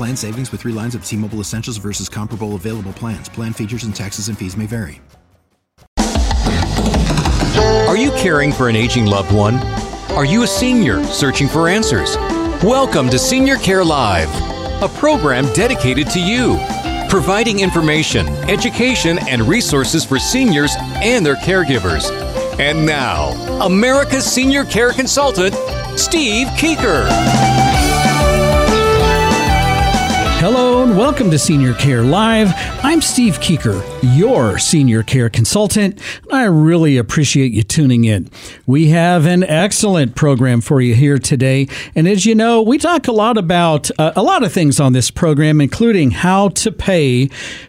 Plan savings with three lines of T Mobile Essentials versus comparable available plans. Plan features and taxes and fees may vary. Are you caring for an aging loved one? Are you a senior searching for answers? Welcome to Senior Care Live, a program dedicated to you, providing information, education, and resources for seniors and their caregivers. And now, America's senior care consultant, Steve Keeker. Hello and welcome to Senior Care Live. I'm Steve Keeker, your senior care consultant. I really appreciate you tuning in. We have an excellent program for you here today. And as you know, we talk a lot about uh, a lot of things on this program, including how to pay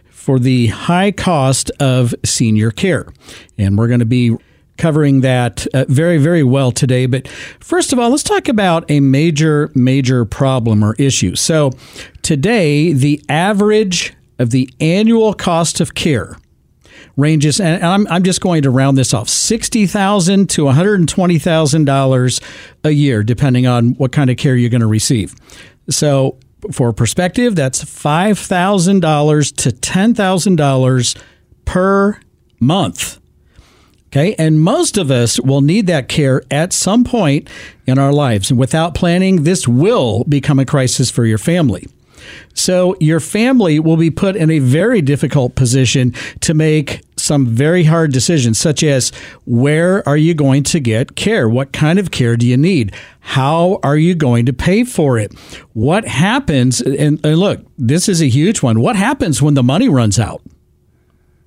for the high cost of senior care. And we're going to be covering that uh, very, very well today. But first of all, let's talk about a major, major problem or issue. So, today, the average of the annual cost of care ranges, and I'm, I'm just going to round this off 60,000 to $120,000 a year, depending on what kind of care you're going to receive. So, for perspective, that's $5,000 to $10,000 per month. Okay. And most of us will need that care at some point in our lives. And without planning, this will become a crisis for your family. So your family will be put in a very difficult position to make some very hard decisions, such as where are you going to get care? What kind of care do you need? How are you going to pay for it? What happens? And, and look, this is a huge one. What happens when the money runs out?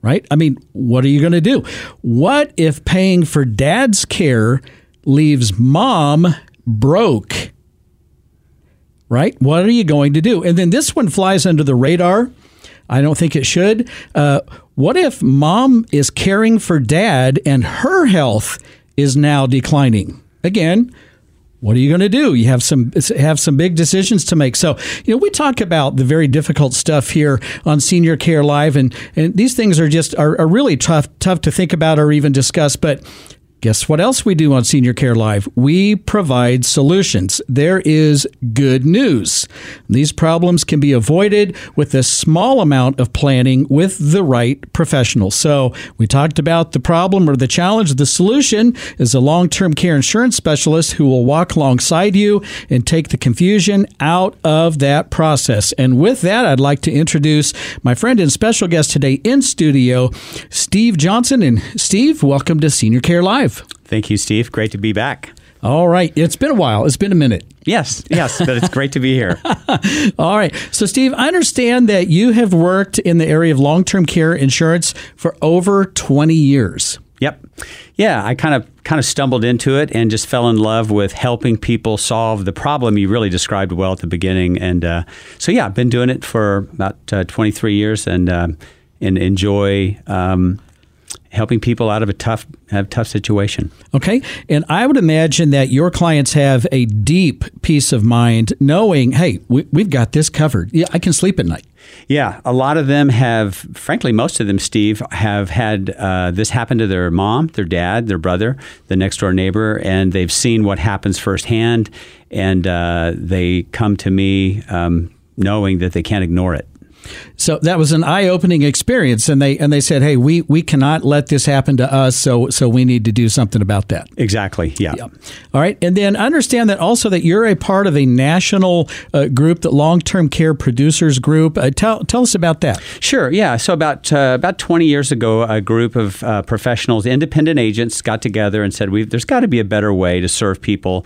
Right? I mean, what are you going to do? What if paying for dad's care leaves mom broke? Right? What are you going to do? And then this one flies under the radar. I don't think it should. Uh, what if mom is caring for dad and her health is now declining? Again, what are you going to do? You have some have some big decisions to make. So, you know, we talk about the very difficult stuff here on Senior Care Live, and and these things are just are, are really tough tough to think about or even discuss. But Guess what else we do on Senior Care Live? We provide solutions. There is good news. These problems can be avoided with a small amount of planning with the right professional. So, we talked about the problem or the challenge. The solution is a long term care insurance specialist who will walk alongside you and take the confusion out of that process. And with that, I'd like to introduce my friend and special guest today in studio, Steve Johnson. And Steve, welcome to Senior Care Live. Thank you, Steve. Great to be back. All right. It's been a while. It's been a minute. Yes, yes, but it's great to be here. All right. So, Steve, I understand that you have worked in the area of long term care insurance for over 20 years. Yep. Yeah, I kind of kind of stumbled into it and just fell in love with helping people solve the problem you really described well at the beginning. And uh, so, yeah, I've been doing it for about uh, 23 years and uh, and enjoy um, helping people out of a tough have tough situation. Okay, and I would imagine that your clients have a deep peace of mind knowing, hey, we, have got this covered. Yeah, I can sleep at night. Yeah, a lot of them have, frankly, most of them, Steve, have had uh, this happen to their mom, their dad, their brother, the next door neighbor, and they've seen what happens firsthand, and uh, they come to me um, knowing that they can't ignore it. So that was an eye-opening experience, and they and they said, "Hey, we we cannot let this happen to us. So so we need to do something about that." Exactly. Yeah. All right, and then understand that also that you're a part of a national uh, group, the Long-Term Care Producers Group. Uh, tell tell us about that. Sure. Yeah. So about uh, about 20 years ago, a group of uh, professionals, independent agents, got together and said, We've, "There's got to be a better way to serve people."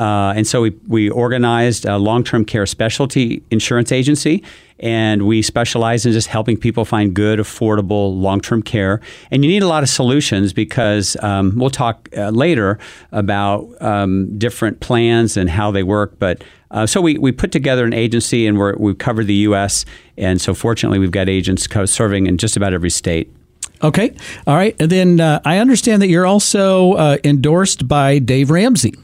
Uh, and so we we organized a long-term care specialty insurance agency, and we specialize in just helping people find good, affordable long-term care. And you need a lot of solutions because um, we'll talk uh, later about um, different plans and how they work, but. Uh, so we, we put together an agency and we're, we've covered the U.S. And so fortunately, we've got agents co- serving in just about every state. Okay, all right, and then uh, I understand that you're also uh, endorsed by Dave Ramsey.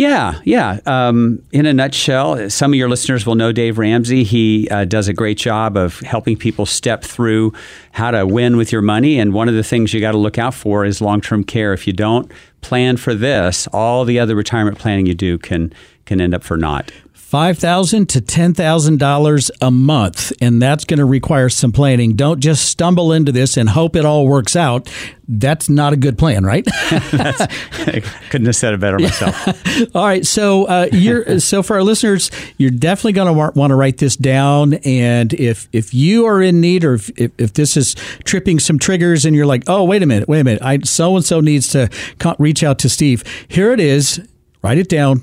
Yeah, yeah. Um, in a nutshell, some of your listeners will know Dave Ramsey. He uh, does a great job of helping people step through how to win with your money. And one of the things you got to look out for is long term care. If you don't plan for this, all the other retirement planning you do can can end up for naught five thousand to ten thousand dollars a month, and that's going to require some planning. Don't just stumble into this and hope it all works out. That's not a good plan, right? I couldn't have said it better myself. all right, so uh, you're so for our listeners, you're definitely going to want to write this down, and if if you are in need, or if, if, if this is tripping some triggers, and you're like, oh wait a minute, wait a minute, I so and so needs to reach out to Steve. Here it is. Write it down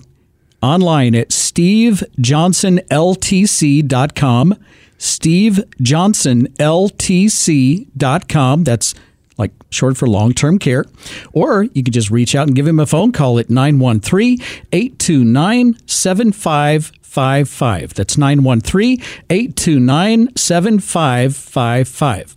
online at stevejohnsonltc.com. stevejohnsonltc.com. That's like short for long term care. Or you can just reach out and give him a phone call at 913 829 7555. That's 913 829 7555.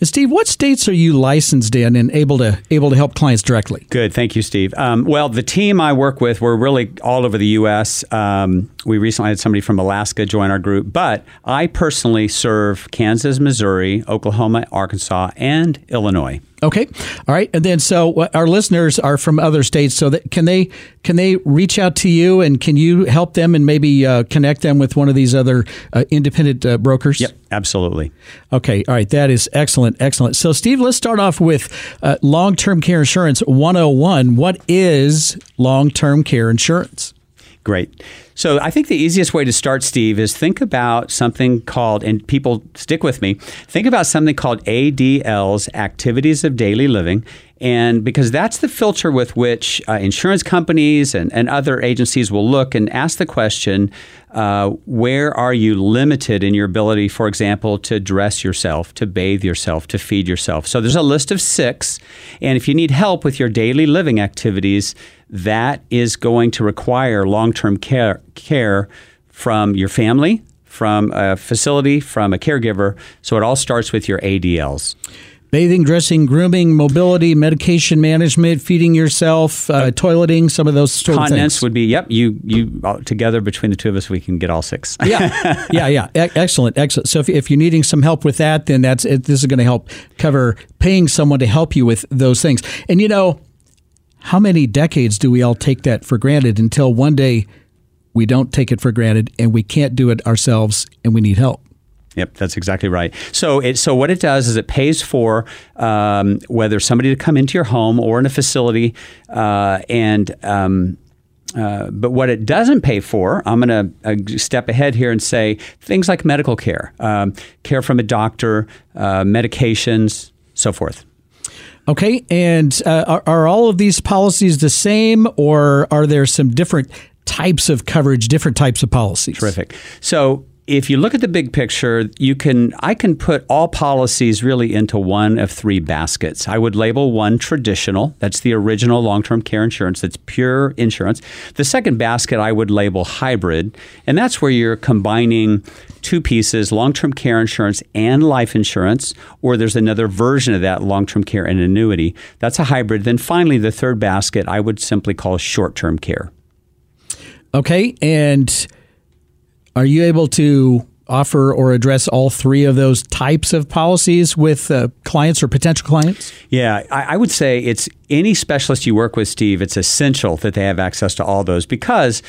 And Steve, what states are you licensed in and able to able to help clients directly? Good, thank you, Steve. Um, well, the team I work with, we're really all over the U.S. Um, we recently had somebody from Alaska join our group, but I personally serve Kansas, Missouri, Oklahoma, Arkansas, and Illinois. Okay, all right, and then so our listeners are from other states. So that can they can they reach out to you and can you help them and maybe uh, connect them with one of these other uh, independent uh, brokers? Yep, absolutely. Okay, all right, that is excellent, excellent. So Steve, let's start off with uh, long term care insurance 101. What is long term care insurance? Great. So I think the easiest way to start, Steve, is think about something called, and people stick with me, think about something called ADL's Activities of Daily Living. And because that's the filter with which uh, insurance companies and, and other agencies will look and ask the question uh, where are you limited in your ability, for example, to dress yourself, to bathe yourself, to feed yourself? So there's a list of six. And if you need help with your daily living activities, that is going to require long term care, care from your family, from a facility, from a caregiver. So it all starts with your ADLs bathing, dressing, grooming, mobility, medication management, feeding yourself, uh, toileting, some of those sort would be, yep, you, you together between the two of us, we can get all six. yeah, yeah, yeah. E- excellent, excellent. So if, if you're needing some help with that, then that's it, this is going to help cover paying someone to help you with those things. And you know, how many decades do we all take that for granted until one day we don't take it for granted and we can't do it ourselves and we need help? Yep, that's exactly right. So, it, so what it does is it pays for um, whether somebody to come into your home or in a facility, uh, and um, uh, but what it doesn't pay for, I'm going to uh, step ahead here and say things like medical care, um, care from a doctor, uh, medications, so forth. Okay, and uh, are, are all of these policies the same, or are there some different types of coverage, different types of policies? Terrific. So if you look at the big picture, you can I can put all policies really into one of three baskets. I would label one traditional, that's the original long-term care insurance, that's pure insurance. The second basket I would label hybrid, and that's where you're combining two pieces, long-term care insurance and life insurance, or there's another version of that, long-term care and annuity. That's a hybrid. Then finally the third basket I would simply call short-term care. Okay, and are you able to offer or address all three of those types of policies with uh, clients or potential clients? Yeah, I, I, would say it's any specialist you work with, Steve, it's essential that they have access to all those because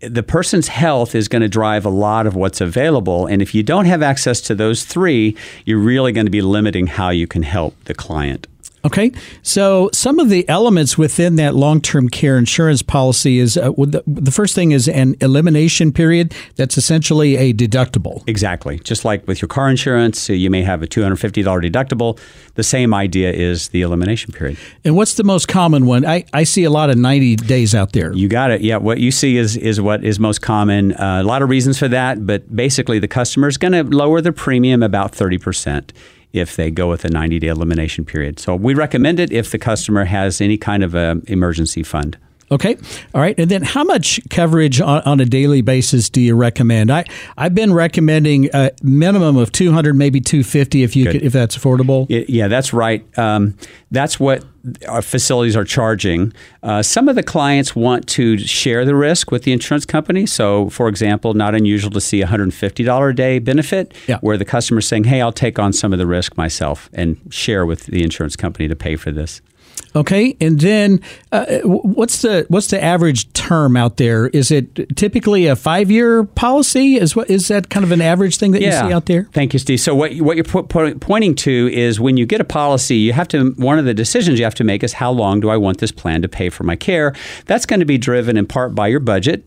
the person's health is going to drive a lot of what's available. And if you don't have access to those three, you're really going to be limiting how you can help the client. Okay, so some of the elements within that long-term care insurance policy is uh, the, the first thing is an elimination period. That's essentially a deductible. Exactly, just like with your car insurance, you may have a two hundred fifty dollar deductible. The same idea is the elimination period. And what's the most common one? I, I see a lot of ninety days out there. You got it. Yeah, what you see is is what is most common. Uh, a lot of reasons for that, but basically the customer is going to lower the premium about thirty percent if they go with a 90 day elimination period. So we recommend it if the customer has any kind of a emergency fund. Okay. All right. And then how much coverage on, on, a daily basis do you recommend? I, I've been recommending a minimum of 200, maybe 250 if you could, if that's affordable. Yeah, that's right. Um, that's what our facilities are charging. Uh, some of the clients want to share the risk with the insurance company. So, for example, not unusual to see a $150 a day benefit yeah. where the customer is saying, hey, I'll take on some of the risk myself and share with the insurance company to pay for this. Okay, and then uh, what's the what's the average term out there? Is it typically a five year policy? Is what is that kind of an average thing that yeah. you see out there? Thank you, Steve. So what what you're po- po- pointing to is when you get a policy, you have to one of the decisions you have to make is how long do I want this plan to pay for my care? That's going to be driven in part by your budget.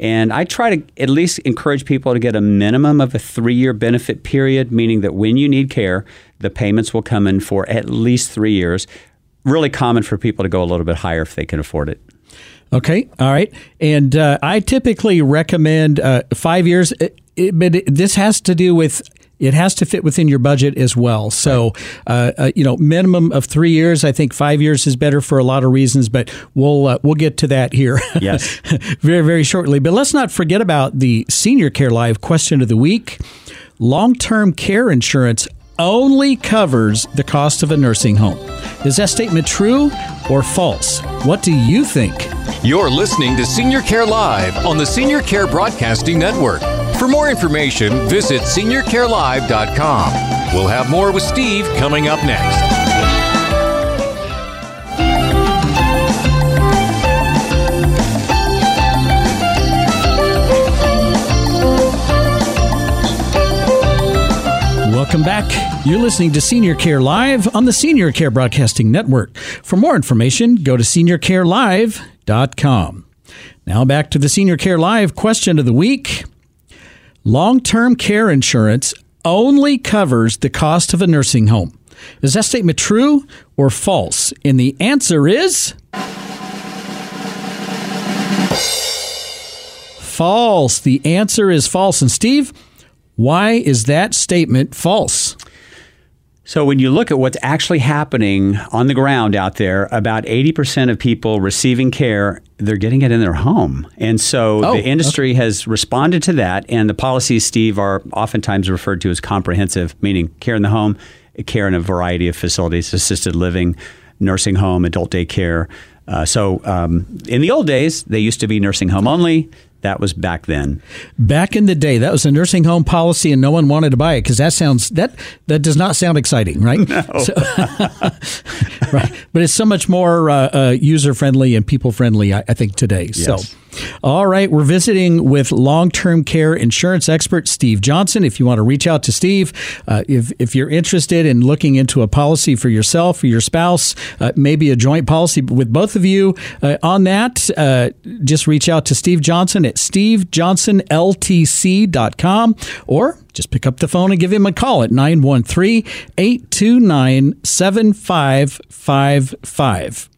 And I try to at least encourage people to get a minimum of a three year benefit period, meaning that when you need care, the payments will come in for at least three years really common for people to go a little bit higher if they can afford it. Okay, all right. And uh, I typically recommend uh, five years, it, it, but it, this has to do with it has to fit within your budget as well. So, uh, uh, you know, minimum of three years. I think five years is better for a lot of reasons, but we'll uh, we'll get to that here. Yes, very very shortly. But let's not forget about the Senior Care Live question of the week: long term care insurance only covers the cost of a nursing home. Is that statement true or false? What do you think? You're listening to Senior Care Live on the Senior Care Broadcasting Network. For more information, visit seniorcarelive.com. We'll have more with Steve coming up next. Welcome back. You're listening to Senior Care Live on the Senior Care Broadcasting Network. For more information, go to seniorcarelive.com. Now back to the Senior Care Live question of the week. Long term care insurance only covers the cost of a nursing home. Is that statement true or false? And the answer is false. The answer is false. And Steve, why is that statement false? So, when you look at what's actually happening on the ground out there, about 80% of people receiving care, they're getting it in their home. And so oh, the industry okay. has responded to that. And the policies, Steve, are oftentimes referred to as comprehensive, meaning care in the home, care in a variety of facilities, assisted living, nursing home, adult day care. Uh, so, um, in the old days, they used to be nursing home only. That was back then. Back in the day, that was a nursing home policy, and no one wanted to buy it because that sounds that that does not sound exciting, right? No. So, right, but it's so much more uh, uh, user friendly and people friendly, I, I, think today. Yes. So. All right, we're visiting with long term care insurance expert Steve Johnson. If you want to reach out to Steve, uh, if, if you're interested in looking into a policy for yourself or your spouse, uh, maybe a joint policy with both of you uh, on that, uh, just reach out to Steve Johnson at stevejohnsonltc.com or just pick up the phone and give him a call at 913 829 7555.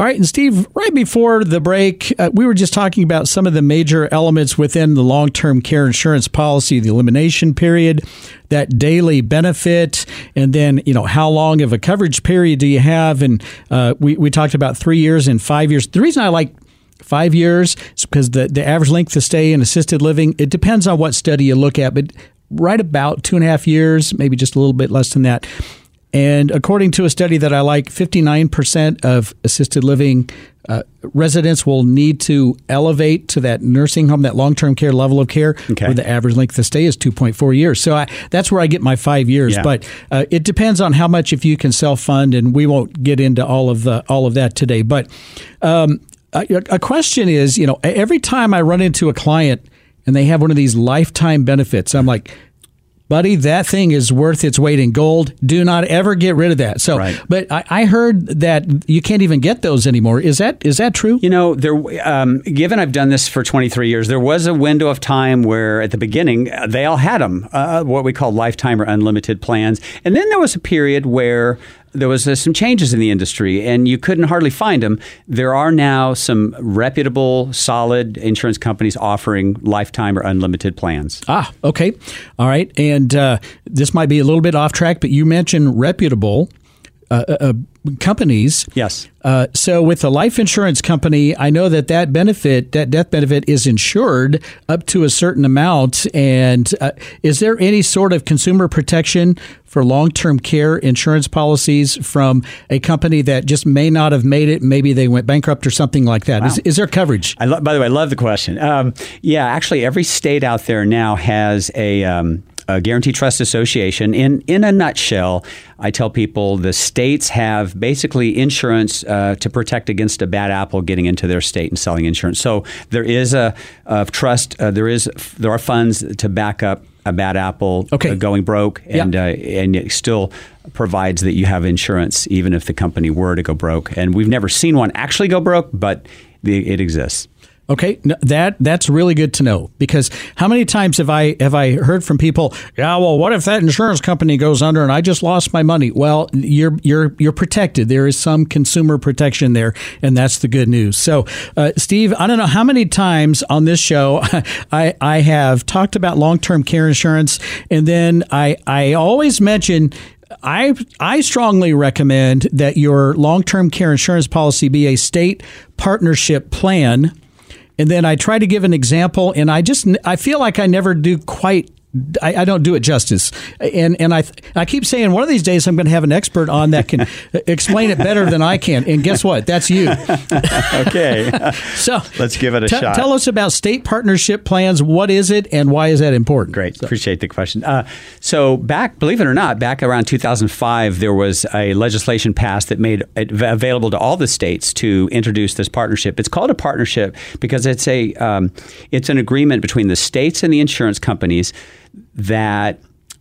All right, and Steve, right before the break, uh, we were just talking about some of the major elements within the long term care insurance policy, the elimination period, that daily benefit, and then, you know, how long of a coverage period do you have? And uh, we, we talked about three years and five years. The reason I like five years is because the, the average length of stay in assisted living, it depends on what study you look at, but right about two and a half years, maybe just a little bit less than that. And according to a study that I like, 59% of assisted living uh, residents will need to elevate to that nursing home, that long term care level of care, okay. where the average length of stay is 2.4 years. So I, that's where I get my five years. Yeah. But uh, it depends on how much if you can self fund, and we won't get into all of the all of that today. But um, a, a question is, you know, every time I run into a client and they have one of these lifetime benefits, I'm like, buddy, that thing is worth its weight in gold. Do not ever get rid of that. So, Right. but I, I heard that you can't even get those anymore. Is that is that true? You know, there. Um, given I've done this for 23 years, there was a window of time where, at the beginning, uh, they all had them, uh, what we call lifetime or unlimited plans, and then there was a period where there was uh, some changes in the industry, and you couldn't hardly find them. There are now some reputable, solid insurance companies offering lifetime or unlimited plans. Ah, okay, all right. And uh, this might be a little bit off track, but you mentioned reputable uh, uh, companies. Yes. Uh, so with the life insurance company, I know that that benefit, that death benefit, is insured up to a certain amount. And uh, is there any sort of consumer protection for long-term care insurance policies from a company that just may not have made it? Maybe they went bankrupt or something like that. Is, is there coverage? I lo- by the way, I love the question. Um, yeah, actually, every state out there now has a. Um, a Guarantee Trust Association. In in a nutshell, I tell people the states have basically insurance uh, to protect against a bad apple getting into their state and selling insurance. So there is a, a trust. Uh, there is there are funds to back up a bad apple Okay. uh, going broke, Yeah. and uh, and it still provides that you have insurance even if the company were to go broke. And we've never seen one actually go broke, but the, it exists. Okay, no, that that's really good to know because how many times have I have I heard from people? Yeah, well, what if that insurance company goes under and I just lost my money? Well, you're you're you're protected. There is some consumer protection there, and that's the good news. So, uh, Steve, I don't know how many times on this show I I have talked about long term care insurance, and then I I always mention. I I strongly recommend that your long term care insurance policy be a state partnership plan. And then I try to give an example, and I just I feel like I never do quite. I, I don't do it justice, and and I I keep saying one of these days I'm going to have an expert on that can explain it better than I can. And guess what? That's you. Okay. So Let's give it a te- shot. Tell us about state partnership plans. What is it, and why is that important? Great. Appreciate the question. Uh, so, back, believe it or not, back around 2005, there was a legislation passed that made it available to all the states to introduce this partnership. It's called a partnership because it's a um, it's an agreement between the states and the insurance companies that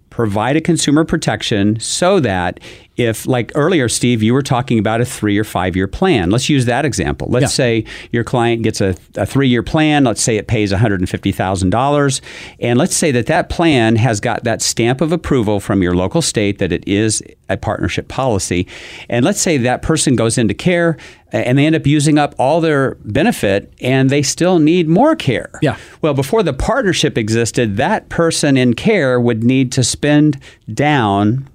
provide a consumer protection so that if like earlier steve you were talking about a three or five year plan. Let's use that example. Let's Yeah. say your client gets a, a three year plan. Let's say it pays $150000 and let's say that that plan has got that stamp of approval from your local state that it is a partnership policy. And let's say that person goes into care and they end up using up all their benefit and they still need more care. Yeah. well, before the partnership existed, that person in care would need to spend down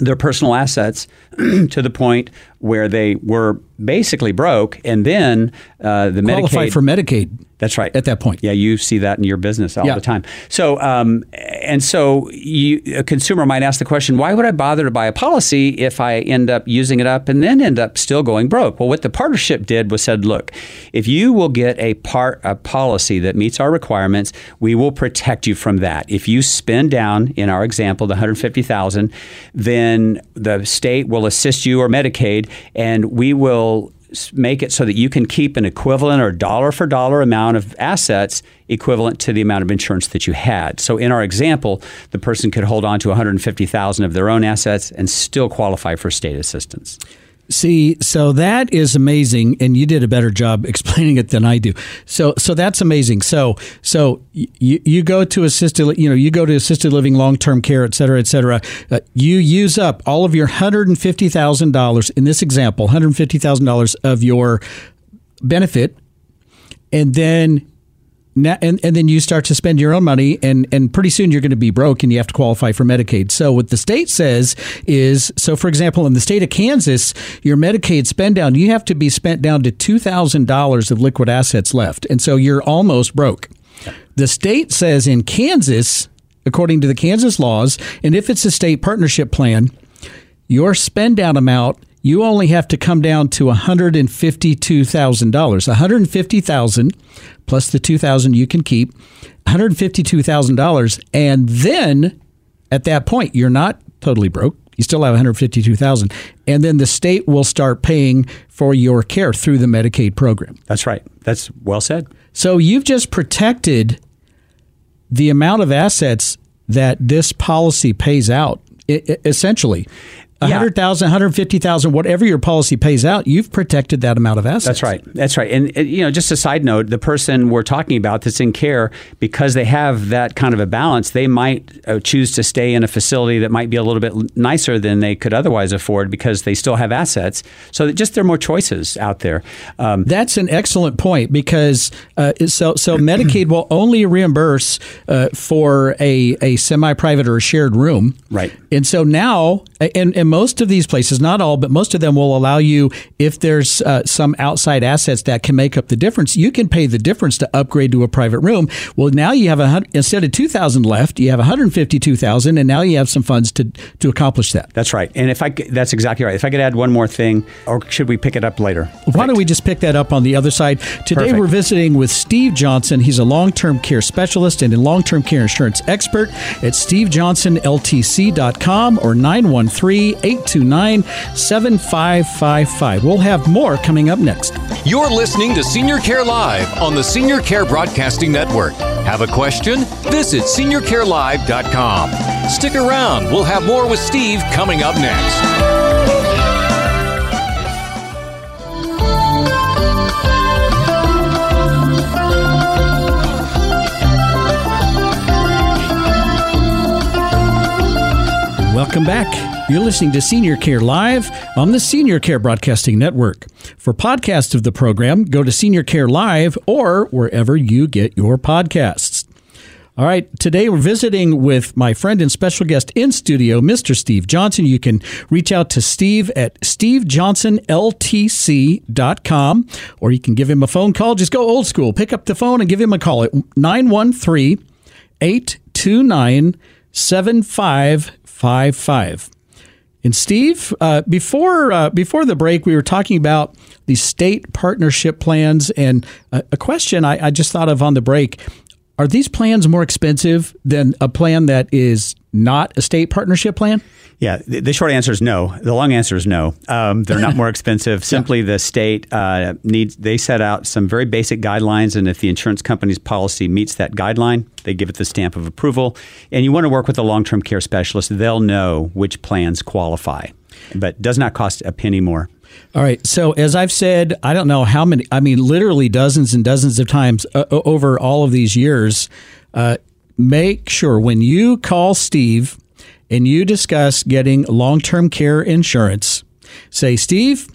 their personal assets to the point where they were basically broke, and then uh, the Qualify Medicaid for Medicaid. That's right. At that point. Yeah, you see that in your business all Yeah. the time. So, um, and so you, a consumer might ask the question, why would I bother to buy a policy if I end up using it up and then end up still going broke? Well, what the partnership did was said, look, if you will get a part a policy that meets our requirements, we will protect you from that. If you spend down, in our example, the 150,000, then the state will assist you or Medicaid, and we will make it so that you can keep an equivalent or dollar for dollar amount of assets equivalent to the amount of insurance that you had. So in our example, the person could hold on to 150,000 of their own assets and still qualify for state assistance. See, so that is amazing, and you did a better job explaining it than I do. So, so that's amazing. So, so you you go to assisted, you know, you go to assisted living, long term care, et cetera, et cetera. Uh, you use up all of your hundred and fifty thousand dollars in this example, hundred fifty thousand dollars of your benefit, and then now, and, and then you start to spend your own money, and, and pretty soon you're going to be broke and you have to qualify for Medicaid. So, what the state says is so, for example, in the state of Kansas, your Medicaid spend down, you have to be spent down to $2,000 of liquid assets left. And so you're almost broke. The state says in Kansas, according to the Kansas laws, and if it's a state partnership plan, your spend down amount you only have to come down to $152,000. 150,000 plus the 2000 you can keep, $152,000 and then at that point you're not totally broke You still have 152,000 and then the state will start paying for your care through the Medicaid program. That's right. That's well said. So you've just protected the amount of assets that this policy pays out essentially. 100,000, 150,000, whatever your policy pays out, you've protected that amount of assets. That's right. That's right. And, you know, just a side note, the person we're talking about that's in care, because they have that kind of a balance, they might uh, choose to stay in a facility that might be a little bit nicer than they could otherwise afford because they still have assets. So just there are more choices out there. Um, that's an excellent point because uh, so so Medicaid will only reimburse uh, for a, a semi-private or a shared room. Right. And so now, and, and most of these places, not all, but most of them will allow you, if there's uh, some outside assets that can make up the difference, you can pay the difference to upgrade to a private room. Well, now you have a instead of two thousand left, you have one hundred fifty two thousand, and now you have some funds to to accomplish that. That's right. And if I that's exactly right. If I could add one more thing, or should we pick it up later? Why don't we just pick that up on the other side? Today Perfect. we're visiting with Steve Johnson. He's a long term care specialist and a long term care insurance expert at stevejohnsonltc.com or 913 829 7555. We'll have more coming up next. You're listening to Senior Care Live on the Senior Care Broadcasting Network. Have a question? Visit seniorcarelive.com. Stick around. We'll have more with Steve coming up next. Welcome back. You're listening to Senior Care Live on the Senior Care Broadcasting Network. For podcasts of the program, go to Senior Care Live or wherever you get your podcasts. All right, today we're visiting with my friend and special guest in studio, Mr. Steve Johnson. You can reach out to Steve at stevejohnsonltc.com or you can give him a phone call. Just go old school. Pick up the phone and give him a call at 913 829 7555. And Steve, uh, before uh, before the break, we were talking about the state partnership plans, and a, a question I, I, just thought of on the break: Are these plans more expensive than a plan that is not a state partnership plan? Yeah, the short answer is no. The long answer is no. Um, they're not more expensive. Simply, yeah. the state uh, needs they set out some very basic guidelines, and if the insurance company's policy meets that guideline, they give it the stamp of approval. And you want to work with a long term care specialist; they'll know which plans qualify, but does not cost a penny more. All right. So, as I've said, I don't know how many, I mean, literally dozens and dozens of times uh, over all of these years, uh, make sure when you call Steve and you discuss getting long term care insurance, say, Steve,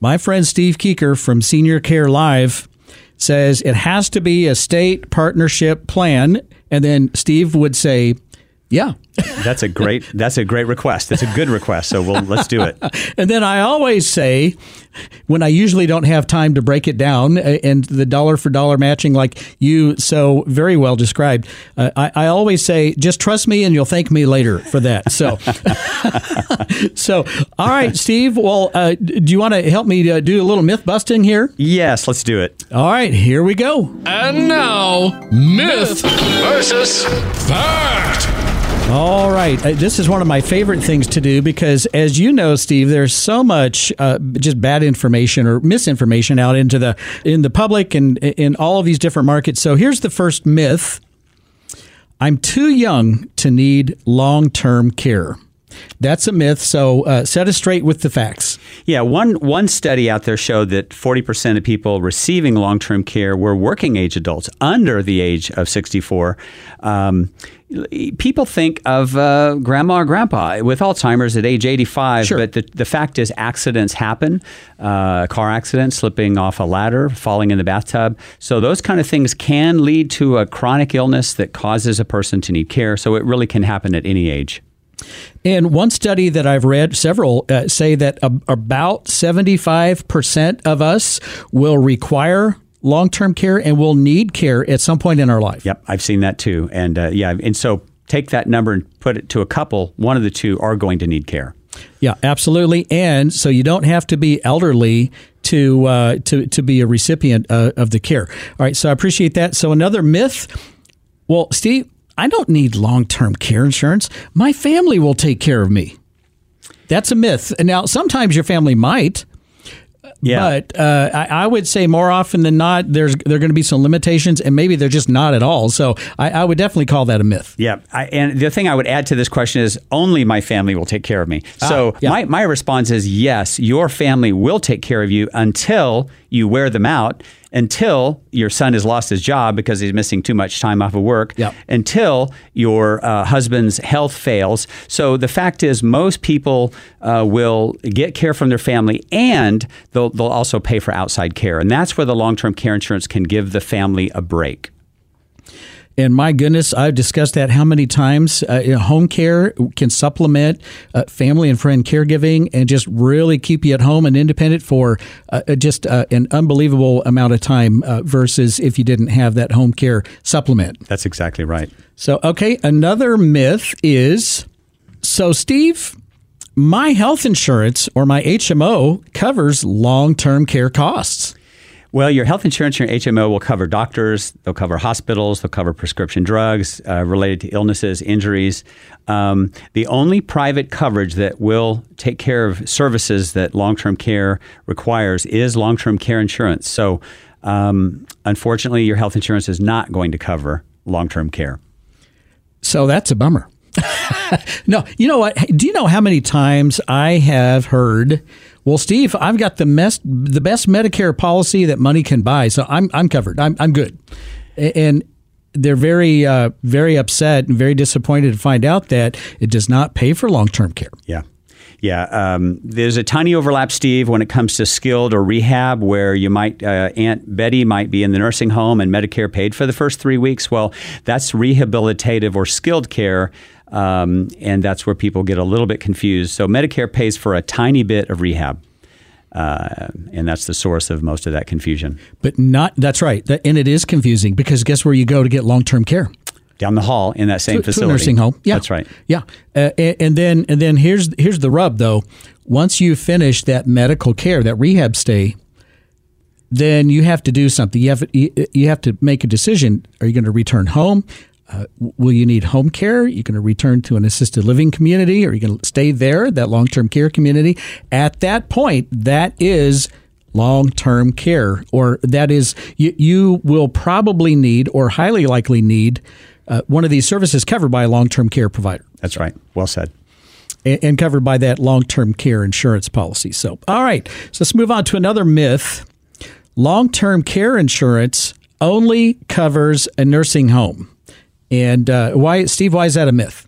my friend Steve Keeker from Senior Care Live says it has to be a state partnership plan. And then Steve would say, yeah. that's a great that's a great request. That's a good request. So we'll let's do it. and then I always say when I usually don't have time to break it down and the dollar for dollar matching like you so very well described, uh, I, I, always say just trust me and you'll thank me later for that. So So all right, Steve, well uh, do you want to help me to do a little myth busting here? Yes, let's do it. All right, here we go. And now, myth versus fact. All right. Uh, this is one of my favorite things to do because, as you know, Steve, there's so much uh, just bad information or misinformation out into the in the public and in all of these different markets. So here's the first myth: I'm too young to need long term care. That's a myth. So uh, set us straight with the facts. Yeah, one one study out there showed that 40% of people receiving long term care were working age adults under the age of 64. Um, people think of uh, grandma or grandpa with Alzheimer's at age 85, sure. but the, the fact is accidents happen uh, car accident, slipping off a ladder, falling in the bathtub. So, those kind of things can lead to a chronic illness that causes a person to need care. So, it really can happen at any age. And one study that I've read, several uh, say that about 75% of us will require long term care and will need care at some point in our life. Yep, I've seen that too. And uh, yeah, and so take that number and put it to a couple, one of the two are going to need care. Yeah, absolutely. And so you don't have to be elderly to uh, to to be a recipient uh, of the care. All right, so I appreciate that. So another myth. Well, Steve, I don't need long term care insurance. My family will take care of me. That's a myth. And now, sometimes your family might. Yeah. But uh, I, I would say more often than not, there's there are going to be some limitations, and maybe they're just not at all. So I, I would definitely call that a myth. Yeah, I, and the thing I would add to this question is only my family will take care of me. So Ah, yeah. my, my response is yes, your family will take care of you until you wear them out, until your son has lost his job because he's missing too much time off of work, Yep. until your uh, husband's health fails. So the fact is, most people uh, will get care from their family and they'll, they'll also pay for outside care. And that's where the long term care insurance can give the family a break. And my goodness, I've discussed that how many times. Uh, home care can supplement uh, family and friend caregiving and just really keep you at home and independent for uh, uh, just uh, an unbelievable amount of time uh, versus if you didn't have that home care supplement. That's exactly right. So, okay, another myth is so, Steve, my health insurance or my HMO covers long term care costs. Well, your health insurance, your HMO will cover doctors, they'll cover hospitals, they'll cover prescription drugs uh, related to illnesses, injuries. Um, the only private coverage that will take care of services that long term care requires is long term care insurance. So, um, unfortunately, your health insurance is not going to cover long term care. So that's a bummer. no, you know what? Do you know how many times I have heard, "Well, Steve, I've got the best the best Medicare policy that money can buy, so I'm I'm covered. I'm I'm good." And they're very uh, very upset and very disappointed to find out that it does not pay for long term care. Yeah. Yeah, um, there's a tiny overlap, Steve, when it comes to skilled or rehab, where you might uh, Aunt Betty might be in the nursing home and Medicare paid for the first three weeks. Well, that's rehabilitative or skilled care, um, and that's where people get a little bit confused. So Medicare pays for a tiny bit of rehab, uh, and that's the source of most of that confusion. But not that's right, That- and it is confusing because guess where you go to get long term care? Down the hall in that same to, to facility, nursing home. Yeah, that's right. Yeah, uh, and, and then and then here's here's the rub though. Once you finish that medical care, that rehab stay, then you have to do something. You have you have to make a decision. Are you going to return home? Uh, will you need home care? You're you going to return to an assisted living community? Or you're you going to stay there, that long term care community? At that point, that is long term care, or that is, you, you will probably need or highly likely need uh, one of these services covered by a long term care provider That's right. Well said. and, and covered by that long term care insurance policy. So, all right, so let's move on to another myth. Long term care insurance only covers a nursing home. And uh, why, Steve, why is that a myth?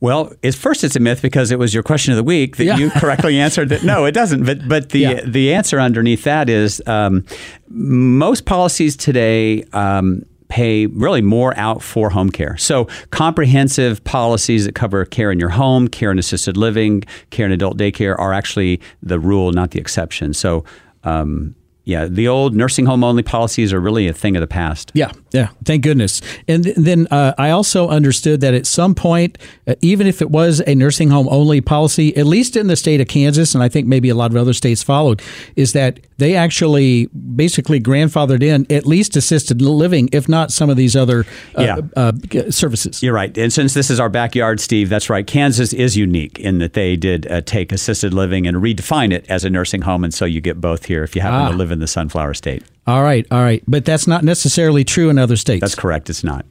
Well, at first it's a myth because it was your question of the week that Yeah. you correctly answered that no, it doesn't. But but the Yeah. the answer underneath that is um, most policies today. Um, Pay really more out for home care. So, comprehensive policies that cover care in your home, care in assisted living, care in adult daycare are actually the rule, not the exception. So, um, yeah, the old nursing home only policies are really a thing of the past. Yeah, yeah. Thank goodness. And th- then uh, I also understood that at some point, uh, even if it was a nursing home only policy, at least in the state of Kansas, and I think maybe a lot of other states followed, is that they actually basically grandfathered in at least assisted living, if not some of these other uh, Yeah. uh, services. You're right. And since this is our backyard, Steve, that's right. Kansas is unique in that they did uh, take assisted living and redefine it as a nursing home. And so you get both here if you happen Ah. to live in the Sunflower State. All right, all right. But that's not necessarily true in other states. That's correct. It's not.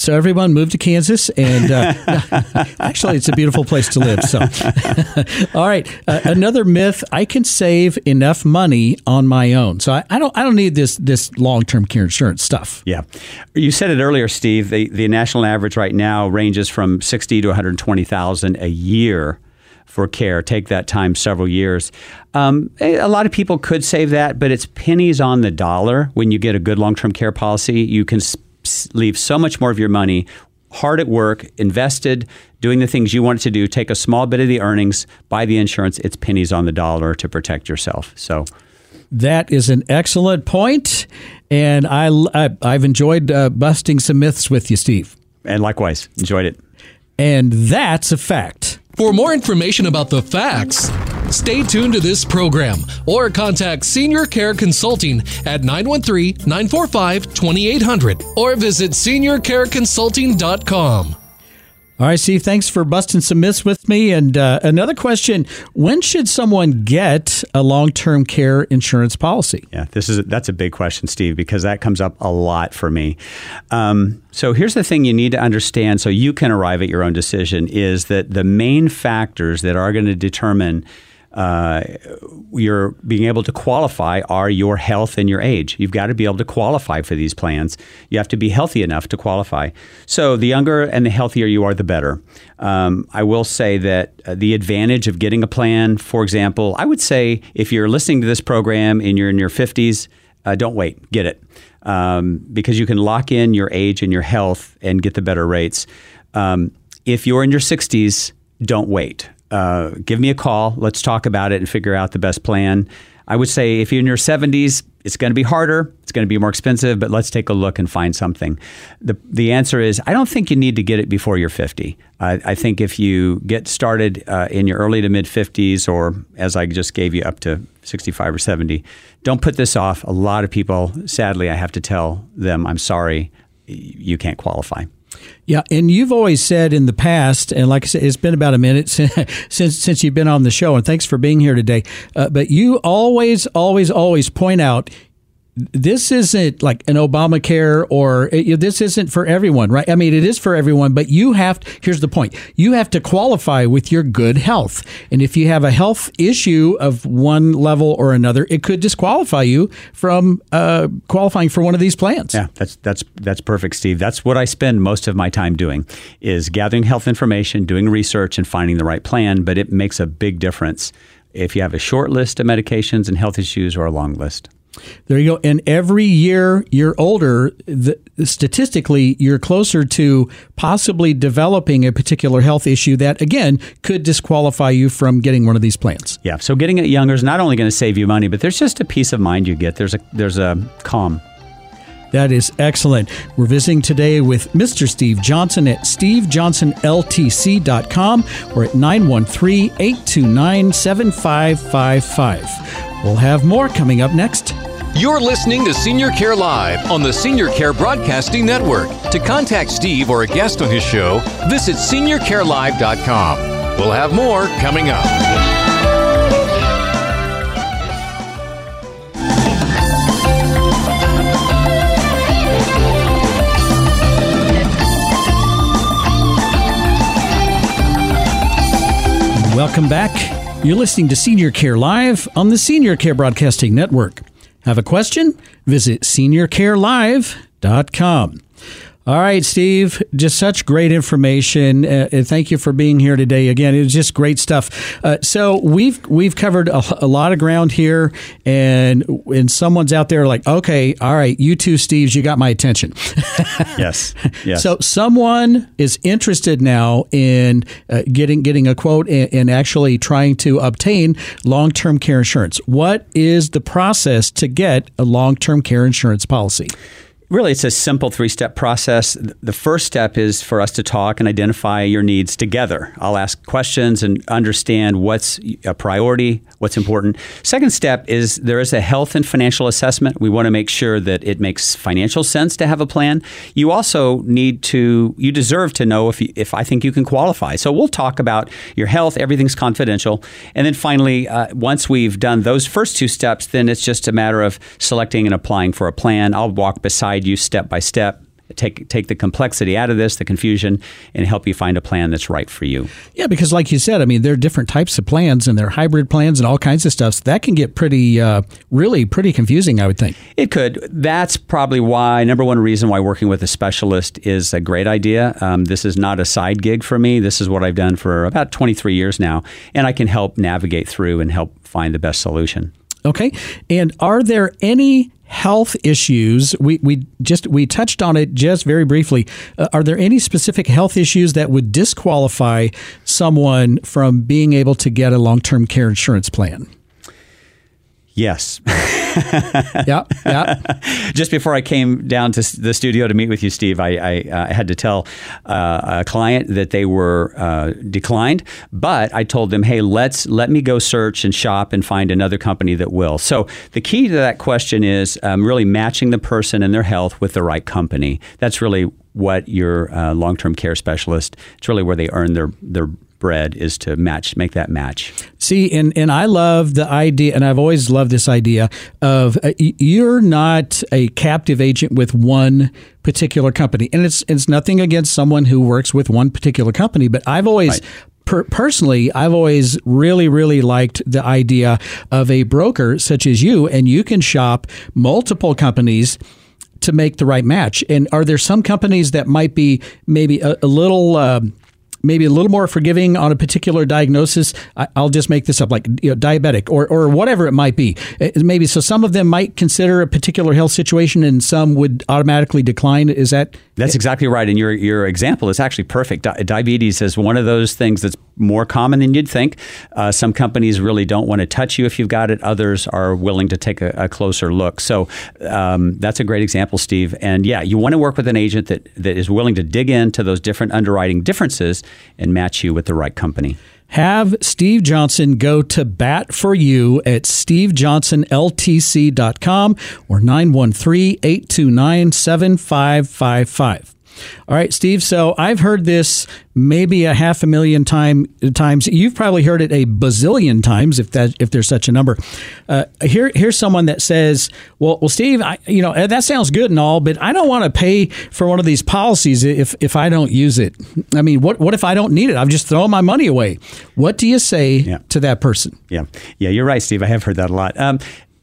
So everyone moved to Kansas, and uh, actually, it's a beautiful place to live. So, all right, uh, another myth: I can save enough money on my own, so I, I don't. I don't need this this long term care insurance stuff. Yeah. You said it earlier, Steve. The, the national average right now ranges from 60 to 120,000 a year for care. Take that time several years. Um, a lot of people could save that, but it's pennies on the dollar when you get a good long term care policy. You can s- leave so much more of your money hard at work, invested, doing the things you want it to do. Take a small bit of the earnings, buy the insurance. It's pennies on the dollar to protect yourself. So, That is an excellent point, and I, I I've enjoyed uh, busting some myths with you, Steve. and likewise, enjoyed it. And that's a fact. For more information about the facts, stay tuned to this program or contact Senior Care Consulting at 913 945 2800 or visit seniorcareconsulting.com. All right, Steve, thanks for busting some myths with me. And uh, another question When should someone get a long term care insurance policy? Yeah, this is a, that's a big question, Steve, because that comes up a lot for me. Um, so here's the thing you need to understand so you can arrive at your own decision is that the main factors that are going to determine uh, your being able to qualify are your health and your age. You've got to be able to qualify for these plans. You have to be healthy enough to qualify. So the younger and the healthier you are, the better. Um, I will say that uh, the advantage of getting a plan, for example, I would say if you're listening to this program and you're in your 50s, uh, don't wait, get it. Um, because you can lock in your age and your health and get the better rates. Um, if you're in your 60s, don't wait uh, give me a call. Let's talk about it and figure out the best plan. I would say if you're in your 70s, it's going to be harder. It's going to be more expensive, but let's take a look and find something. The, the answer is I don't think you need to get it before you're 50. I, I think if you get started uh, in your early to mid 50s, or as I just gave you up to 65 or 70, don't put this off. A lot of people, sadly, I have to tell them, I'm sorry, you can't qualify. Yeah, and you've always said in the past, and like I said, it's been about a minute since since, since you've been on the show, and thanks for being here today. Uh, but you always, always, always point out this isn't like an Obamacare or it, this isn't for everyone, right? I mean, it is for everyone, but you have, to, here's the point you have to qualify with your good health. And if you have a health issue of one level or another, it could disqualify you from uh, qualifying for one of these plans. Yeah, that's, that's, that's perfect, Steve. That's what I spend most of my time doing is gathering health information, doing research, and finding the right plan. But it makes a big difference if you have a short list of medications and health issues or a long list. There you go. And every year you're older, the, statistically, you're closer to possibly developing a particular health issue that, again, could disqualify you from getting one of these plans. Yeah. So getting it younger is not only going to save you money, but there's just a peace of mind you get. There's a there's a calm. That is excellent. We're visiting today with Mr. Steve Johnson at stevejohnsonltc.com or at 913 829 7555. We'll have more coming up next. You're listening to Senior Care Live on the Senior Care Broadcasting Network. To contact Steve or a guest on his show, visit seniorcarelive.com. We'll have more coming up. Welcome back. You're listening to Senior Care Live on the Senior Care Broadcasting Network. Have a question? Visit seniorcarelive.com. All right, Steve, just such great information. Uh, thank you for being here today. Again, it was just great stuff. Uh, so we've we've covered a, a, lot of ground here, and and someone's out there like, okay, all right, you two Steves, you got my attention. yes, yes. So someone is interested now in uh, getting getting a quote and, and actually trying to obtain long term care insurance. What is the process to get a long term care insurance policy? Really, it's a simple three step process. The first step is for us to talk and identify your needs together. I'll ask questions and understand what's a priority, what's important. Second step is there is a health and financial assessment. We want to make sure that it makes financial sense to have a plan. You also need to, you deserve to know if, you, if I think you can qualify. So we'll talk about your health, everything's confidential. And then finally, uh, once we've done those first two steps, then it's just a matter of selecting and applying for a plan. I'll walk beside guide you step by step take take the complexity out of this, the confusion, and help you find a plan that's right for you. Yeah, because like you said, I mean, there are different types of plans, and there are hybrid plans and all kinds of stuff. So that can get pretty, uh, really pretty confusing. I would think it could. That's probably why number one reason why working with a specialist is a great idea. Um, this is not a side gig for me. This is what I've done for about 23 years now, and I can help navigate through and help find the best solution. Okay. And are there any health issues? We, we just we touched on it just very briefly. Uh, are there any specific health issues that would disqualify someone from being able to get a long-term care insurance plan Yes. yeah, yeah. Just before I came down to the studio to meet with you, Steve, I, I uh, had to tell uh, a client that they were uh, declined, but I told them, "Hey, let's let me go search and shop and find another company that will." So the key to that question is um, really matching the person and their health with the right company. That's really what your uh, long term care specialist. It's really where they earn their their bread is to match, make that match. See, and, and I love the idea, and I've always loved this idea of uh, you're not a captive agent with one particular company. And it's, it's nothing against someone who works with one particular company, but I've always. Right. Personally, I've always really, really liked the idea of a broker such as you, and you can shop multiple companies to make the right match. And are there some companies that might be maybe a, a little um, maybe a little more forgiving on a particular diagnosis. I, will just make this up, like you know, diabetic or, or whatever it might be. Uh, maybe so some of them might consider a particular health situation and some would automatically decline. Is that? That's exactly right. And your, your example is actually perfect. Di- diabetes is one of those things that's more common than you'd think. Uh, some companies really don't want to touch you if you've got it. Others are willing to take a, a closer look. So um, that's a great example, Steve. And yeah, you want to work with an agent that, that is willing to dig into those different underwriting differences and match you with the right company. Have Steve Johnson go to bat for you at stevejohnsonltc.com or 913 829 7555. All right, Steve. So I've heard this maybe a half a million time times. You've probably heard it a bazillion times, if that if there's such a number. Uh, here, here's someone that says, "Well, well, Steve, I, you know that sounds good and all, but I don't want to pay for one of these policies if if I don't use it. I mean, what what if I don't need it? I'm just throwing my money away. What do you say yeah. to that person? Yeah, yeah, you're right, Steve. I have heard that a lot. Um,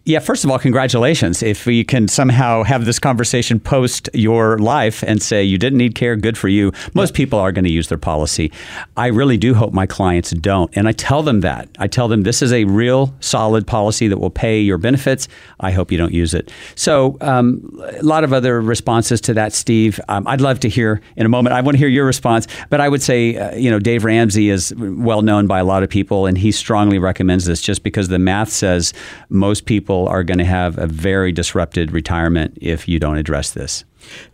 yeah, first of all, congratulations. If we can somehow have this conversation post your life and say you didn't need care, good for you. Most yeah. people are going to use their policy. I really do hope my clients don't. And I tell them that. I tell them this is a real solid policy that will pay your benefits. I hope you don't use it. So, um, a lot of other responses to that, Steve. Um, I'd love to hear in a moment. I want to hear your response. But I would say, uh, you know, Dave Ramsey is well known by a lot of people, and he strongly recommends this just because the math says most people people are going to have a very disrupted retirement if you don't address this.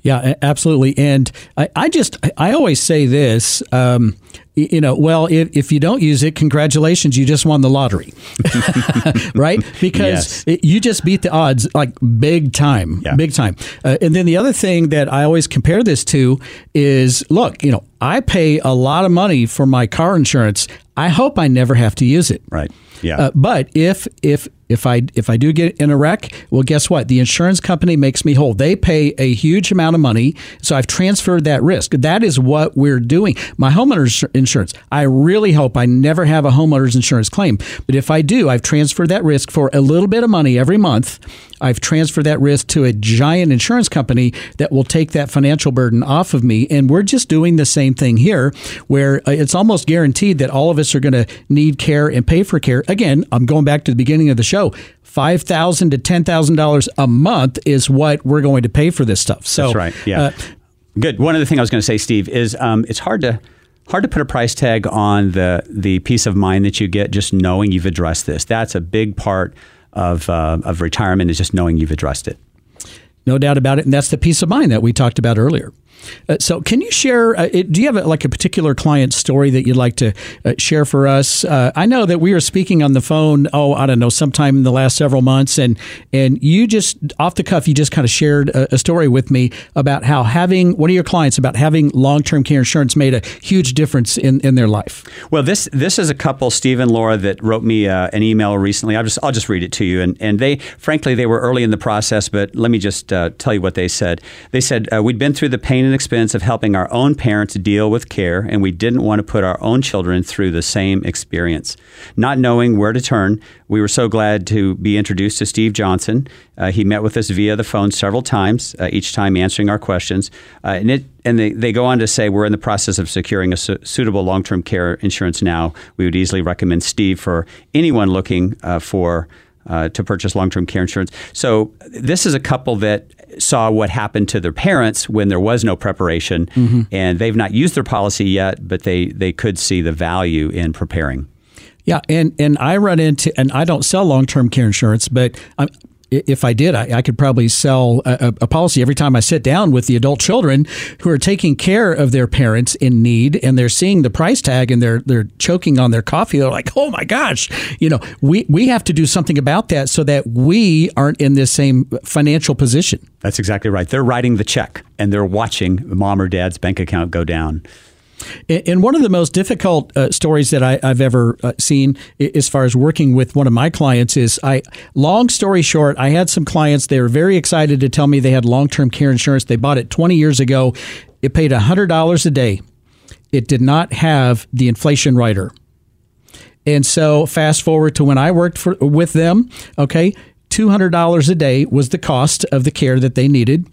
Yeah, absolutely. And I, I just, I always say this. Um, you know, well, if, if you don't use it, congratulations, you just won the lottery, right? Because yes. you just beat the odds like big time, yeah. big time. Uh, and then the other thing that I always compare this to is look, you know, I pay a lot of money for my car insurance. I hope I never have to use it. Right. Yeah. Uh, but if if if I if I do get in a wreck, well, guess what? The insurance company makes me whole. They pay a huge amount of money, so I've transferred that risk. That is what we're doing. My homeowner's insurance. I really hope I never have a homeowner's insurance claim, but if I do, I've transferred that risk for a little bit of money every month. I've transferred that risk to a giant insurance company that will take that financial burden off of me. And we're just doing the same thing here, where uh, it's almost guaranteed that all of us are going to need care and pay for care. Again, I'm going back to the beginning of the show. Five thousand to ten thousand dollars a month is what we're going to pay for this stuff. So that's right. Yeah. Uh, Good. One other thing I was going to say, Steve, is um, it's hard to hard to put a price tag on the the peace of mind that you get just knowing you've addressed this. That's a big part of, uh, of retirement is just knowing you've addressed it. No doubt about it. And that's the peace of mind that we talked about earlier. Uh, so, can you share? Uh, do you have a, like a particular client story that you'd like to uh, share for us? Uh, I know that we were speaking on the phone. Oh, I don't know, sometime in the last several months, and and you just off the cuff, you just kind of shared a, a story with me about how having one of your clients about having long term care insurance made a huge difference in, in their life. Well, this this is a couple, Steve and Laura, that wrote me uh, an email recently. I'll just I'll just read it to you, and and they frankly they were early in the process, but let me just uh, tell you what they said. They said we'd been through the pain and and expense of helping our own parents deal with care, and we didn't want to put our own children through the same experience. Not knowing where to turn, we were so glad to be introduced to Steve Johnson. Uh, he met with us via the phone several times, uh, each time answering our questions. Uh, and it, and they, they go on to say, we're in the process of securing a su- suitable long term care insurance now. We would easily recommend Steve for anyone looking uh, for. Uh, to purchase long term care insurance. So, this is a couple that saw what happened to their parents when there was no preparation, mm-hmm. and they've not used their policy yet, but they, they could see the value in preparing. Yeah, and, and I run into, and I don't sell long term care insurance, but I'm, if I did, I, I could probably sell a, a, policy every time I sit down with the adult children who are taking care of their parents in need, and they're seeing the price tag and they're they're choking on their coffee. They're like, "Oh my gosh!" You know, we we have to do something about that so that we aren't in this same financial position. That's exactly right. They're writing the check and they're watching mom or dad's bank account go down. And one of the most difficult uh, stories that I, have ever uh, seen, as far as working with one of my clients, is I. Long story short, I had some clients. They were very excited to tell me they had long term care insurance. They bought it 20 years ago. It paid $100 a day. It did not have the inflation rider. And so, fast forward to when I worked for, with them. Okay, $200 a day was the cost of the care that they needed.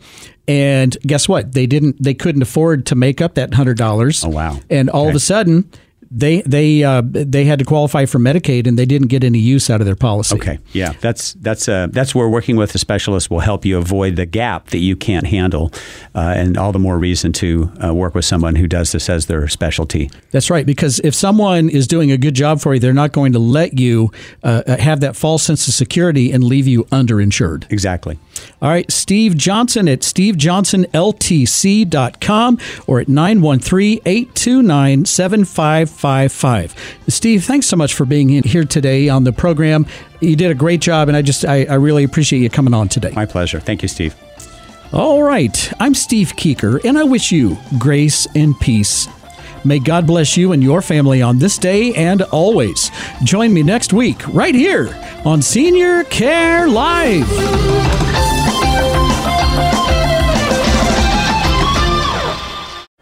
And guess what? They didn't they couldn't afford to make up that $100. Oh wow. And all okay. of a sudden, they they uh, they had to qualify for Medicaid and they didn't get any use out of their policy. Okay, yeah, that's that's uh, that's where working with a specialist will help you avoid the gap that you can't handle, uh, and all the more reason to uh, work with someone who does this as their specialty. That's right, because if someone is doing a good job for you, they're not going to let you uh, have that false sense of security and leave you underinsured. Exactly. All right, Steve Johnson at stevejohnsonltc.com or at 913 829 7555. Steve, thanks so much for being here today on the program. You did a great job, and I just I, I really appreciate you coming on today. My pleasure. Thank you, Steve. All right, I'm Steve Keeker, and I wish you grace and peace. May God bless you and your family on this day and always. Join me next week, right here on Senior Care Live.